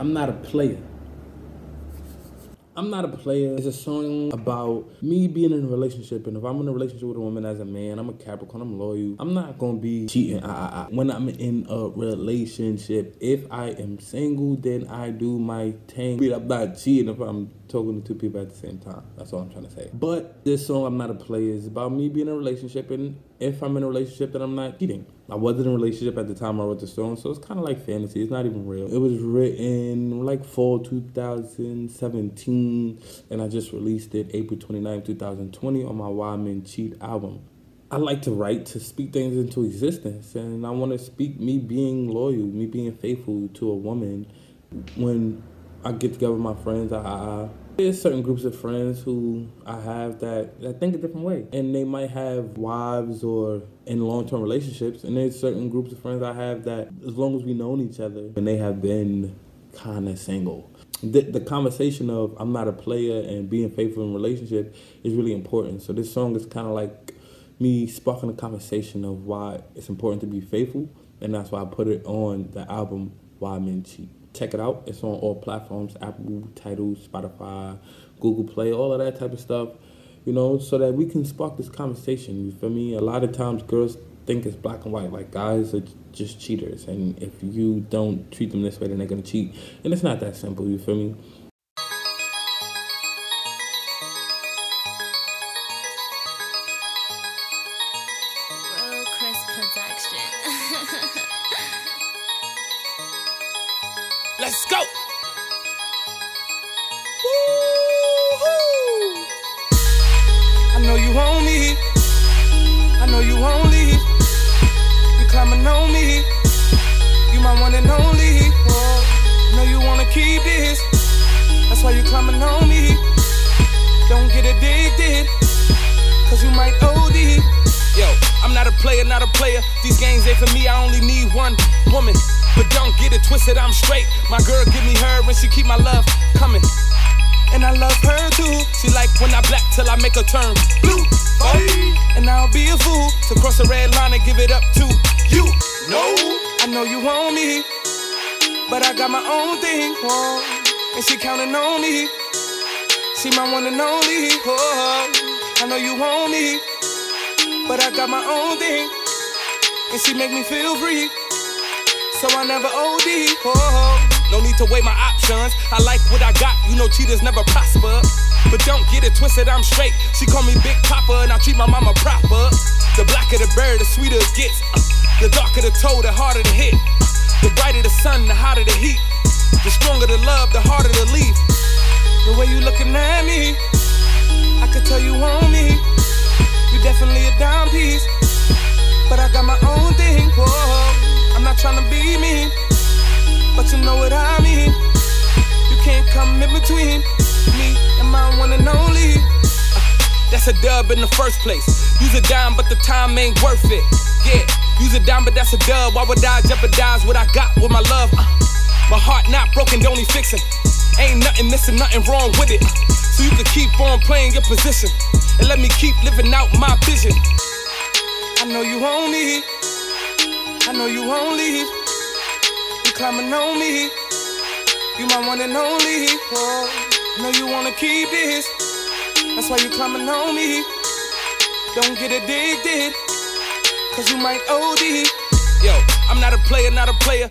I'm not a player. I'm not a player. It's a song about me being in a relationship, and if I'm in a relationship with a woman as a man, I'm a Capricorn, I'm loyal. I'm not gonna be cheating. I, I, I. When I'm in a relationship, if I am single, then I do my thing. I'm not cheating if I'm talking to two people at the same time. That's all I'm trying to say. But this song, I'm not a player, is about me being in a relationship, and if I'm in a relationship, then I'm not cheating. I wasn't in a relationship at the time I wrote the song, so it's kind of like fantasy. It's not even real. It was written like fall 2017, and I just released it April 29, 2020 on my Why Men Cheat album. I like to write to speak things into existence, and I want to speak me being loyal, me being faithful to a woman. When I get together with my friends, I, I there's certain groups of friends who I have that, that think a different way. And they might have wives or in long term relationships. And there's certain groups of friends I have that, as long as we known each other, and they have been kind of single. The, the conversation of I'm not a player and being faithful in relationship is really important. So this song is kind of like me sparking a conversation of why it's important to be faithful. And that's why I put it on the album Why Men Cheat check it out. It's on all platforms: Apple, Tidal, Spotify, Google Play, all of that type of stuff. You know, so that we can spark this conversation. You feel me? A lot of times, girls think it's black and white. Like guys are just cheaters, and if you don't treat them this way, then they're gonna cheat. And it's not that simple. You feel me? Let's go. I know you want me. I know you leave. You climbing on me. You my one and only. Whoa. Know you wanna keep this. That's why you climbing on me. Don't get addicted. Cause you might OD. Yo, I'm not a player, not a player. These games ain't for me. I only need one woman. But don't get it twisted, I'm straight. My girl give me her and she keep my love coming. And I love her too. She like when I black till I make her turn blue. Oh. And I'll be a fool to cross the red line and give it up to you. No, I know you want me, but I got my own thing. Oh. And she counting on me. She my one and only. Oh. I know you want me, but I got my own thing. And she make me feel free so I never OD. Oh, no need to weigh my options. I like what I got, you know cheaters never prosper. But don't get it twisted, I'm straight. She call me Big Papa, and I treat my mama proper. The blacker the bird, the sweeter it gets. The darker the toe, the harder the hit. The brighter the sun, the hotter the heat. The stronger the love, the harder the leave. The way you looking at me, I could tell you want me. You definitely a dime piece, but I got my own. To be mean, but you know what I mean. You can't come in between me and my one and only. That's a dub in the first place. Use a dime, but the time ain't worth it. Yeah, use a dime, but that's a dub. Why would I jeopardize what I got with my love? Uh, my heart not broken, don't need fixing. Ain't nothing missing, nothing wrong with it. So you can keep on playing your position and let me keep living out my vision. I know you want me. I know you won't leave. You climbing on me. You my one and only. Oh, know you wanna keep this. That's why you climbing on me. Don't get addicted. Cause you might OD. Yo, I'm not a player, not a player.